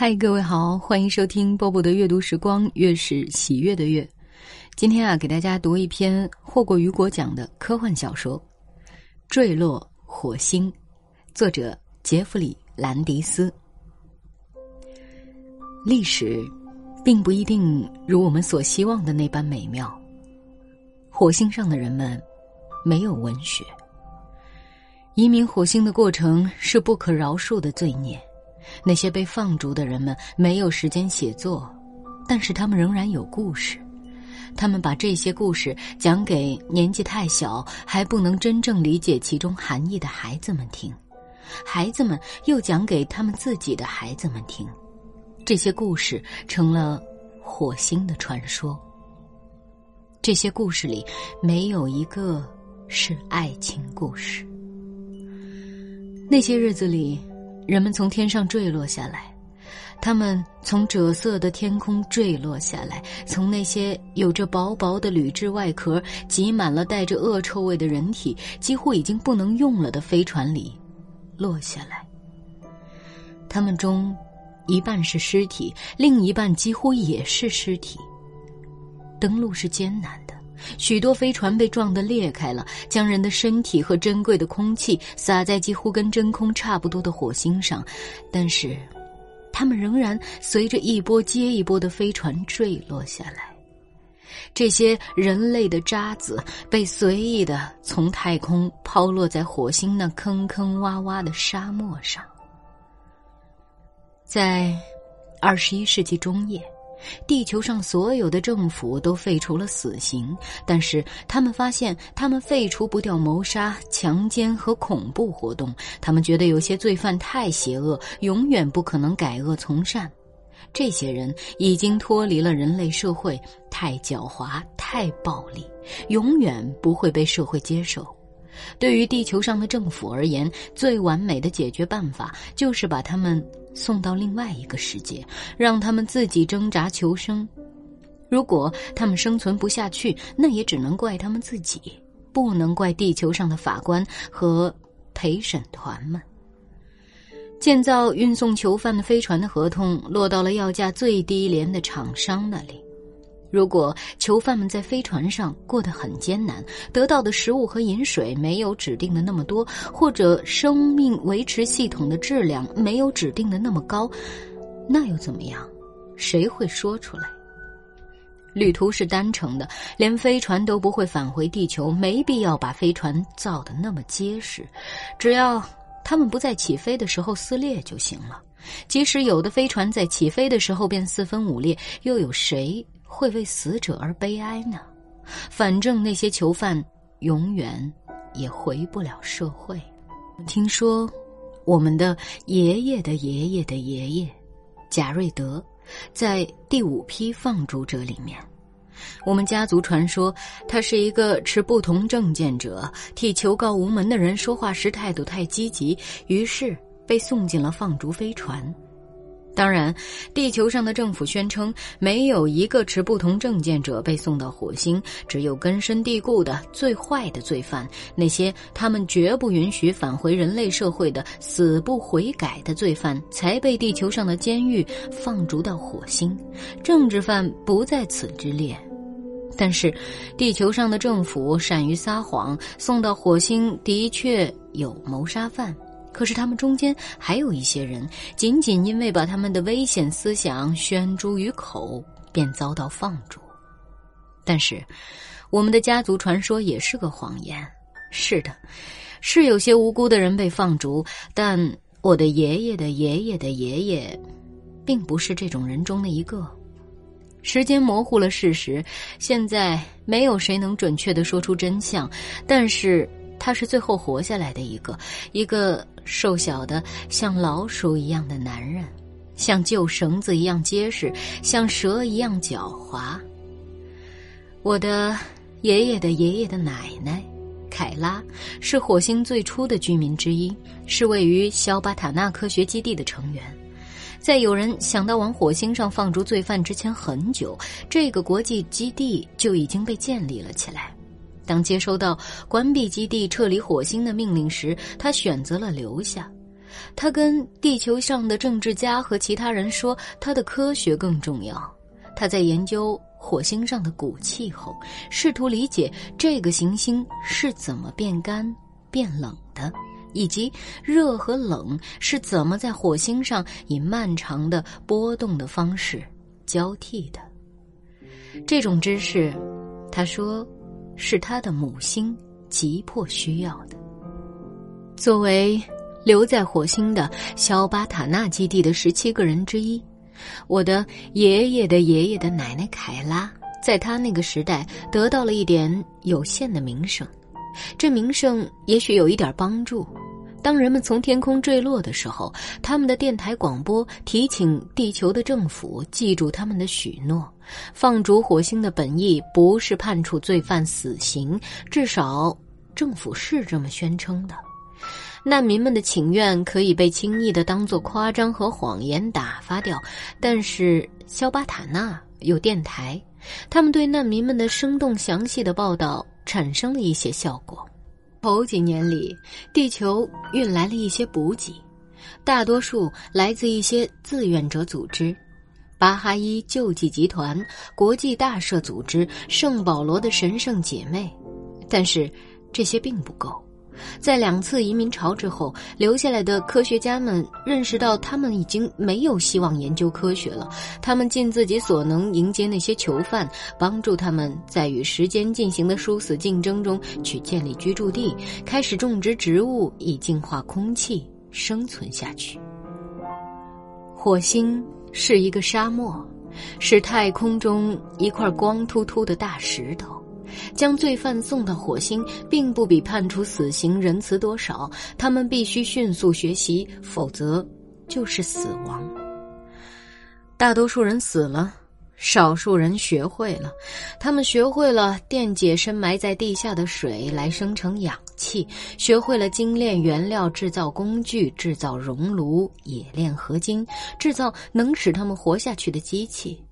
嗨，各位好，欢迎收听波波的阅读时光，月是喜悦的月。今天啊，给大家读一篇获过雨果奖的科幻小说《坠落火星》，作者杰弗里·兰迪斯。历史并不一定如我们所希望的那般美妙。火星上的人们没有文学，移民火星的过程是不可饶恕的罪孽。那些被放逐的人们没有时间写作，但是他们仍然有故事。他们把这些故事讲给年纪太小还不能真正理解其中含义的孩子们听，孩子们又讲给他们自己的孩子们听。这些故事成了火星的传说。这些故事里没有一个是爱情故事。那些日子里。人们从天上坠落下来，他们从赭色的天空坠落下来，从那些有着薄薄的铝制外壳、挤满了带着恶臭味的人体、几乎已经不能用了的飞船里落下来。他们中一半是尸体，另一半几乎也是尸体。登陆是艰难的。许多飞船被撞得裂开了，将人的身体和珍贵的空气洒在几乎跟真空差不多的火星上，但是，他们仍然随着一波接一波的飞船坠落下来。这些人类的渣子被随意的从太空抛落在火星那坑坑洼洼的沙漠上。在二十一世纪中叶。地球上所有的政府都废除了死刑，但是他们发现他们废除不掉谋杀、强奸和恐怖活动。他们觉得有些罪犯太邪恶，永远不可能改恶从善。这些人已经脱离了人类社会，太狡猾、太暴力，永远不会被社会接受。对于地球上的政府而言，最完美的解决办法就是把他们送到另外一个世界，让他们自己挣扎求生。如果他们生存不下去，那也只能怪他们自己，不能怪地球上的法官和陪审团们。建造运送囚犯的飞船的合同落到了要价最低廉的厂商那里。如果囚犯们在飞船上过得很艰难，得到的食物和饮水没有指定的那么多，或者生命维持系统的质量没有指定的那么高，那又怎么样？谁会说出来？旅途是单程的，连飞船都不会返回地球，没必要把飞船造得那么结实，只要他们不在起飞的时候撕裂就行了。即使有的飞船在起飞的时候便四分五裂，又有谁？会为死者而悲哀呢？反正那些囚犯永远也回不了社会。听说，我们的爷爷的爷爷的爷爷，贾瑞德，在第五批放逐者里面。我们家族传说，他是一个持不同政见者，替求告无门的人说话时态度太积极，于是被送进了放逐飞船。当然，地球上的政府宣称没有一个持不同政见者被送到火星，只有根深蒂固的最坏的罪犯，那些他们绝不允许返回人类社会的死不悔改的罪犯，才被地球上的监狱放逐到火星。政治犯不在此之列，但是，地球上的政府善于撒谎，送到火星的确有谋杀犯。可是他们中间还有一些人，仅仅因为把他们的危险思想宣诸于口，便遭到放逐。但是，我们的家族传说也是个谎言。是的，是有些无辜的人被放逐，但我的爷爷的爷爷的爷爷，并不是这种人中的一个。时间模糊了事实，现在没有谁能准确的说出真相。但是。他是最后活下来的一个，一个瘦小的像老鼠一样的男人，像旧绳子一样结实，像蛇一样狡猾。我的爷爷的爷爷的奶奶，凯拉，是火星最初的居民之一，是位于肖巴塔纳科学基地的成员。在有人想到往火星上放逐罪犯之前很久，这个国际基地就已经被建立了起来。当接收到关闭基地、撤离火星的命令时，他选择了留下。他跟地球上的政治家和其他人说，他的科学更重要。他在研究火星上的古气候，试图理解这个行星是怎么变干、变冷的，以及热和冷是怎么在火星上以漫长的波动的方式交替的。这种知识，他说，是他的母星急迫需要的。作为留在火星的肖巴塔纳基地的十七个人之一，我的爷爷的爷爷的奶奶凯拉，在他那个时代得到了一点有限的名声。这名声也许有一点帮助。当人们从天空坠落的时候，他们的电台广播提醒地球的政府记住他们的许诺：放逐火星的本意不是判处罪犯死刑，至少政府是这么宣称的。难民们的请愿可以被轻易的当作夸张和谎言打发掉，但是肖巴塔纳有电台，他们对难民们的生动详细的报道产生了一些效果。头几年里，地球运来了一些补给，大多数来自一些志愿者组织，巴哈伊救济集团、国际大赦组织、圣保罗的神圣姐妹，但是这些并不够。在两次移民潮之后，留下来的科学家们认识到，他们已经没有希望研究科学了。他们尽自己所能迎接那些囚犯，帮助他们在与时间进行的殊死竞争中去建立居住地，开始种植植物以净化空气，生存下去。火星是一个沙漠，是太空中一块光秃秃的大石头。将罪犯送到火星，并不比判处死刑仁慈多少。他们必须迅速学习，否则就是死亡。大多数人死了，少数人学会了。他们学会了电解深埋在地下的水来生成氧气，学会了精炼原料、制造工具、制造熔炉、冶炼合金、制造能使他们活下去的机器。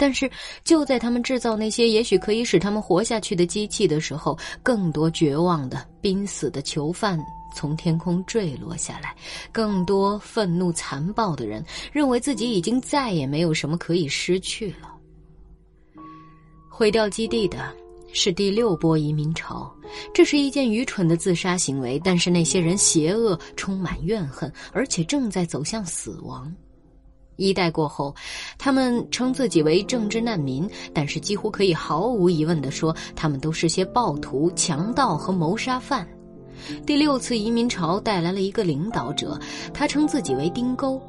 但是，就在他们制造那些也许可以使他们活下去的机器的时候，更多绝望的、濒死的囚犯从天空坠落下来，更多愤怒残暴的人认为自己已经再也没有什么可以失去了。毁掉基地的是第六波移民潮，这是一件愚蠢的自杀行为，但是那些人邪恶、充满怨恨，而且正在走向死亡。一代过后，他们称自己为政治难民，但是几乎可以毫无疑问地说，他们都是些暴徒、强盗和谋杀犯。第六次移民潮带来了一个领导者，他称自己为丁钩。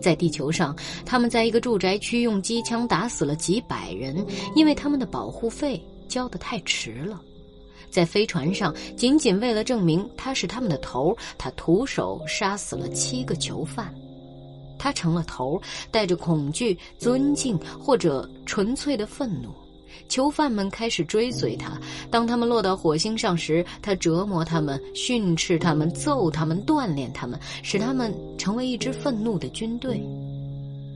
在地球上，他们在一个住宅区用机枪打死了几百人，因为他们的保护费交得太迟了。在飞船上，仅仅为了证明他是他们的头，他徒手杀死了七个囚犯。他成了头，带着恐惧、尊敬或者纯粹的愤怒。囚犯们开始追随他。当他们落到火星上时，他折磨他们、训斥他们、揍他们、锻炼他们，使他们成为一支愤怒的军队。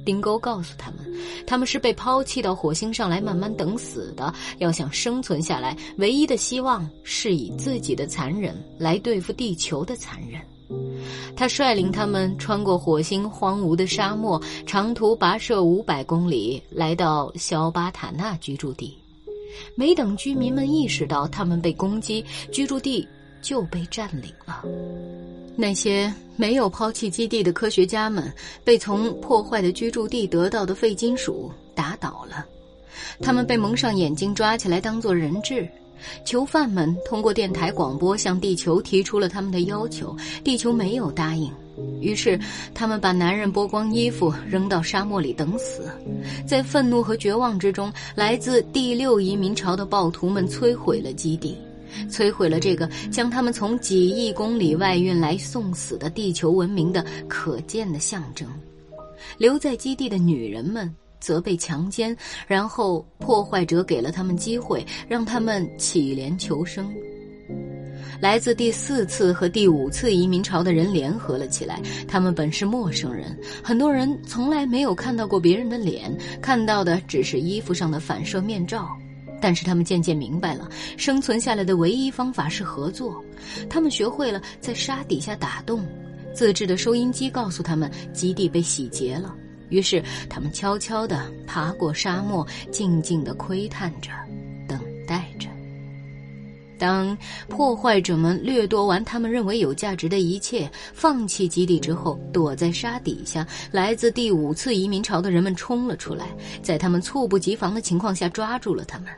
丁沟告诉他们，他们是被抛弃到火星上来慢慢等死的。要想生存下来，唯一的希望是以自己的残忍来对付地球的残忍。他率领他们穿过火星荒芜的沙漠，长途跋涉五百公里，来到小巴塔纳居住地。没等居民们意识到他们被攻击，居住地就被占领了。那些没有抛弃基地的科学家们被从破坏的居住地得到的废金属打倒了，他们被蒙上眼睛，抓起来当做人质。囚犯们通过电台广播向地球提出了他们的要求，地球没有答应。于是，他们把男人剥光衣服扔到沙漠里等死。在愤怒和绝望之中，来自第六移民潮的暴徒们摧毁了基地，摧毁了这个将他们从几亿公里外运来送死的地球文明的可见的象征。留在基地的女人们。则被强奸，然后破坏者给了他们机会，让他们乞怜求生。来自第四次和第五次移民潮的人联合了起来，他们本是陌生人，很多人从来没有看到过别人的脸，看到的只是衣服上的反射面罩。但是他们渐渐明白了，生存下来的唯一方法是合作。他们学会了在沙底下打洞。自制的收音机告诉他们基地被洗劫了。于是他们悄悄地爬过沙漠，静静地窥探着，等待着。当破坏者们掠夺完他们认为有价值的一切，放弃基地之后，躲在沙底下，来自第五次移民潮的人们冲了出来，在他们猝不及防的情况下抓住了他们。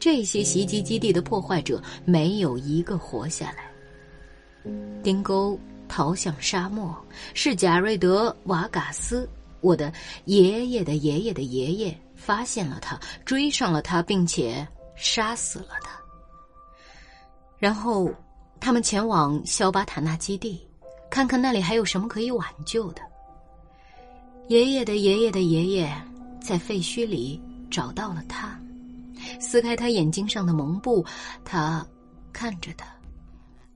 这些袭击基地的破坏者没有一个活下来。丁沟逃向沙漠，是贾瑞德·瓦嘎斯，我的爷爷的爷爷的爷爷发现了他，追上了他，并且杀死了他。然后，他们前往肖巴塔纳基地，看看那里还有什么可以挽救的。爷爷的爷爷的爷爷在废墟里找到了他。撕开他眼睛上的蒙布，他看着他，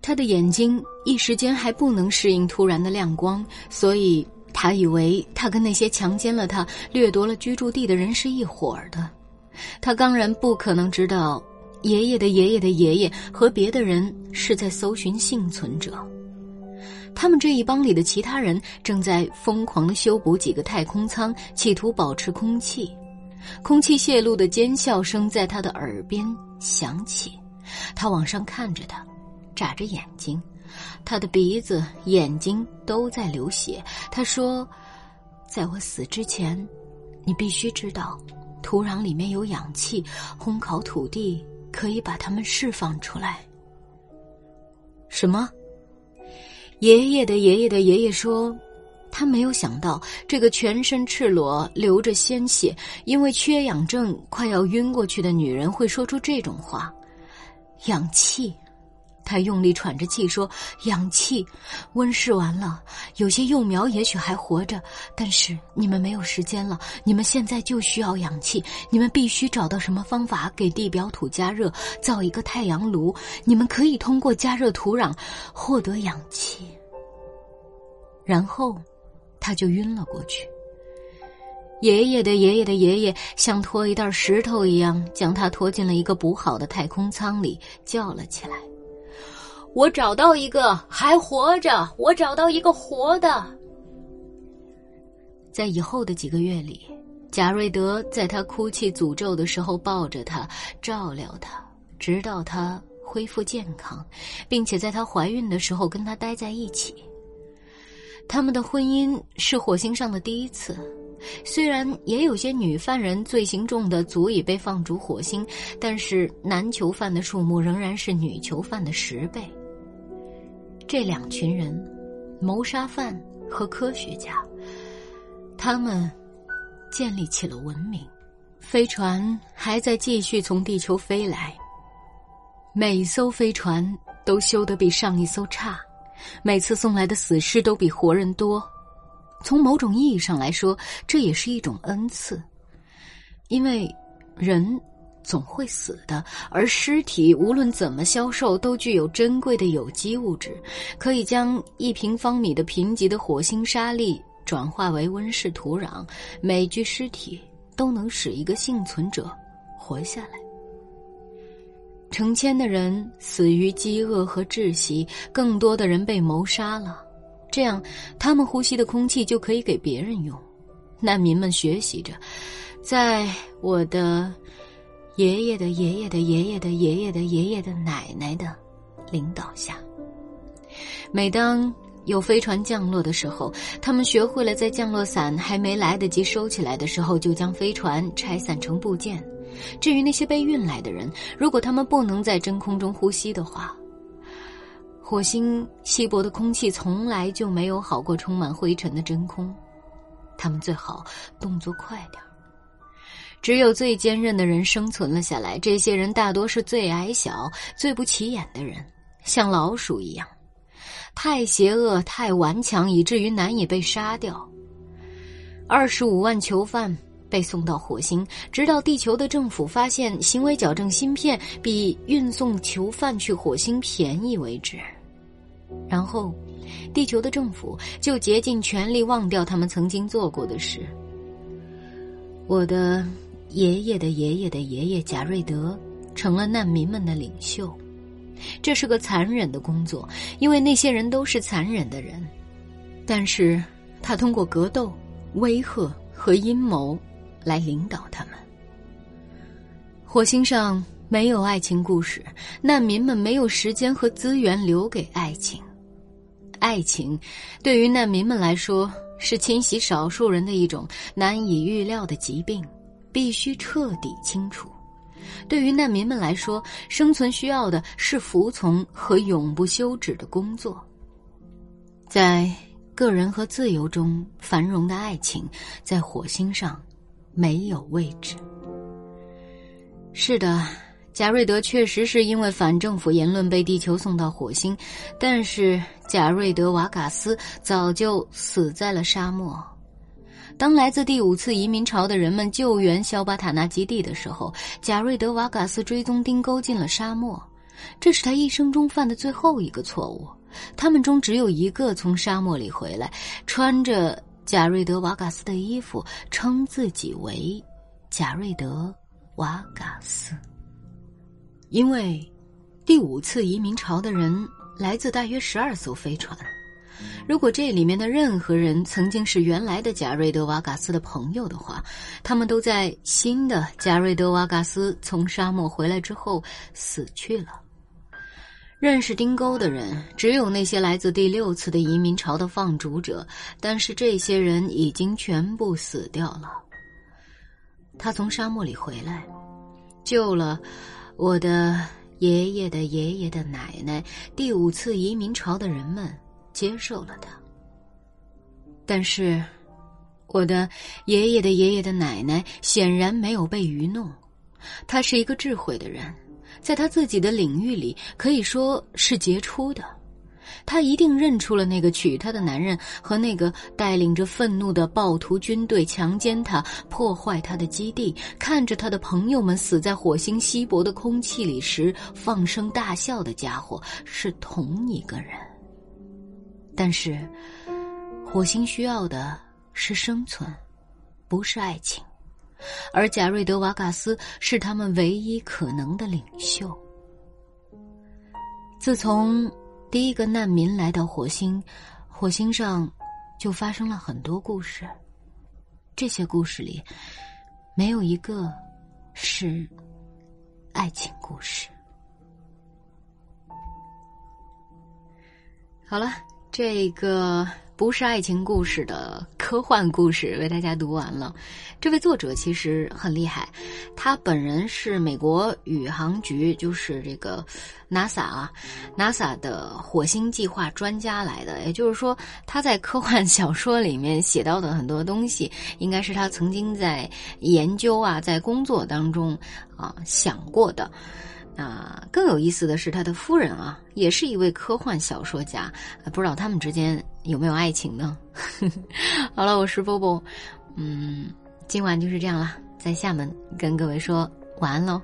他的眼睛一时间还不能适应突然的亮光，所以他以为他跟那些强奸了他、掠夺了居住地的人是一伙的。他当然不可能知道，爷爷的爷爷的爷爷和别的人是在搜寻幸存者。他们这一帮里的其他人正在疯狂的修补几个太空舱，企图保持空气。空气泄露的尖笑声在他的耳边响起，他往上看着他，眨着眼睛，他的鼻子、眼睛都在流血。他说：“在我死之前，你必须知道，土壤里面有氧气，烘烤土地可以把它们释放出来。”什么？爷爷的爷爷的爷爷说。他没有想到，这个全身赤裸、流着鲜血、因为缺氧症快要晕过去的女人会说出这种话。氧气，他用力喘着气说：“氧气，温室完了，有些幼苗也许还活着，但是你们没有时间了。你们现在就需要氧气，你们必须找到什么方法给地表土加热，造一个太阳炉。你们可以通过加热土壤获得氧气，然后。”他就晕了过去。爷爷的爷爷的爷爷像拖一袋石头一样，将他拖进了一个补好的太空舱里，叫了起来：“我找到一个还活着，我找到一个活的。”在以后的几个月里，贾瑞德在他哭泣诅咒的时候抱着他，照料他，直到他恢复健康，并且在他怀孕的时候跟他待在一起。他们的婚姻是火星上的第一次，虽然也有些女犯人罪行重的足以被放逐火星，但是男囚犯的数目仍然是女囚犯的十倍。这两群人，谋杀犯和科学家，他们建立起了文明。飞船还在继续从地球飞来，每艘飞船都修得比上一艘差。每次送来的死尸都比活人多，从某种意义上来说，这也是一种恩赐，因为人总会死的，而尸体无论怎么销售，都具有珍贵的有机物质，可以将一平方米的贫瘠的火星沙粒转化为温室土壤，每具尸体都能使一个幸存者活下来。成千的人死于饥饿和窒息，更多的人被谋杀了。这样，他们呼吸的空气就可以给别人用。难民们学习着，在我的爷爷的爷爷的爷爷的爷爷的爷爷的奶奶的领导下，每当有飞船降落的时候，他们学会了在降落伞还没来得及收起来的时候，就将飞船拆散成部件。至于那些被运来的人，如果他们不能在真空中呼吸的话，火星稀薄的空气从来就没有好过充满灰尘的真空。他们最好动作快点只有最坚韧的人生存了下来。这些人大多是最矮小、最不起眼的人，像老鼠一样，太邪恶、太顽强，以至于难以被杀掉。二十五万囚犯。被送到火星，直到地球的政府发现行为矫正芯片比运送囚犯去火星便宜为止。然后，地球的政府就竭尽全力忘掉他们曾经做过的事。我的爷爷的爷爷的爷爷贾瑞德成了难民们的领袖。这是个残忍的工作，因为那些人都是残忍的人。但是他通过格斗、威吓和阴谋来领导他们。火星上没有爱情故事，难民们没有时间和资源留给爱情。爱情，对于难民们来说，是侵袭少数人的一种难以预料的疾病，必须彻底清除。对于难民们来说，生存需要的是服从和永不休止的工作。在个人和自由中繁荣的爱情，在火星上没有位置。是的。贾瑞德确实是因为反政府言论被地球送到火星，但是贾瑞德·瓦嘎斯早就死在了沙漠。当来自第五次移民潮的人们救援肖巴塔纳基地的时候，贾瑞德·瓦嘎斯追踪丁沟进了沙漠，这是他一生中犯的最后一个错误。他们中只有一个从沙漠里回来，穿着贾瑞德·瓦嘎斯的衣服，称自己为贾瑞德·瓦嘎斯。因为第五次移民潮的人来自大约十二艘飞船，如果这里面的任何人曾经是原来的贾瑞德·瓦嘎斯的朋友的话，他们都在新的贾瑞德·瓦嘎斯从沙漠回来之后死去了。认识丁沟的人只有那些来自第六次的移民潮的放逐者，但是这些人已经全部死掉了。他从沙漠里回来，救了。我的爷爷的爷爷的奶奶，第五次移民潮的人们接受了他。但是，我的爷爷的爷爷的奶奶显然没有被愚弄。他是一个智慧的人，在他自己的领域里可以说是杰出的。他一定认出了那个娶她的男人和那个带领着愤怒的暴徒军队强奸他、破坏他的基地、看着他的朋友们死在火星稀薄的空气里时放声大笑的家伙是同一个人。但是，火星需要的是生存，不是爱情，而贾瑞德·瓦嘎斯是他们唯一可能的领袖。自从。第一个难民来到火星，火星上就发生了很多故事。这些故事里，没有一个是爱情故事。好了，这个。不是爱情故事的科幻故事，为大家读完了。这位作者其实很厉害，他本人是美国宇航局，就是这个 NASA 啊，NASA 的火星计划专家来的。也就是说，他在科幻小说里面写到的很多东西，应该是他曾经在研究啊，在工作当中啊想过的。啊，更有意思的是，他的夫人啊，也是一位科幻小说家。不知道他们之间有没有爱情呢？好了，我是波波，嗯，今晚就是这样了，在厦门跟各位说晚安喽。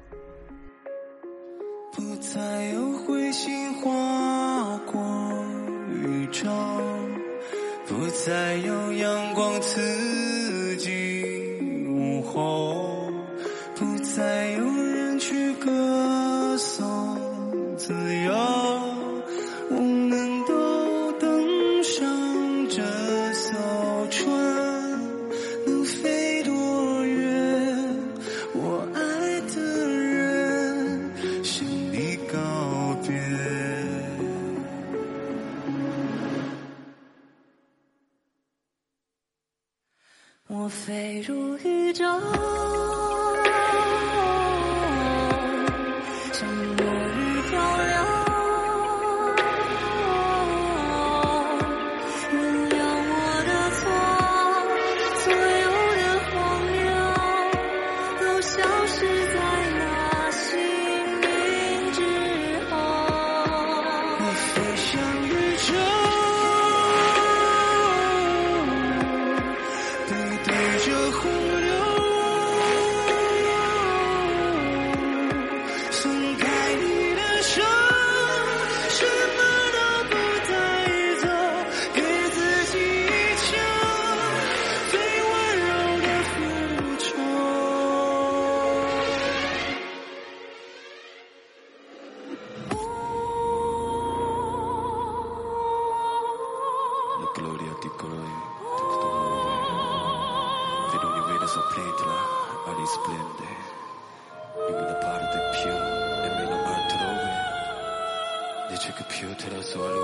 不再有彗星划过宇宙，不再有阳光刺激午后，不再自由，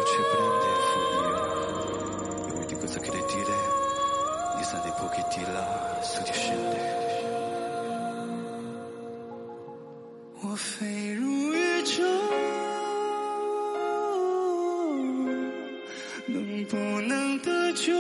却不能年复一月。因为是给的地嘞，你上的不给地，是。我飞入宇宙，能不能得救？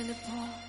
to Nepal.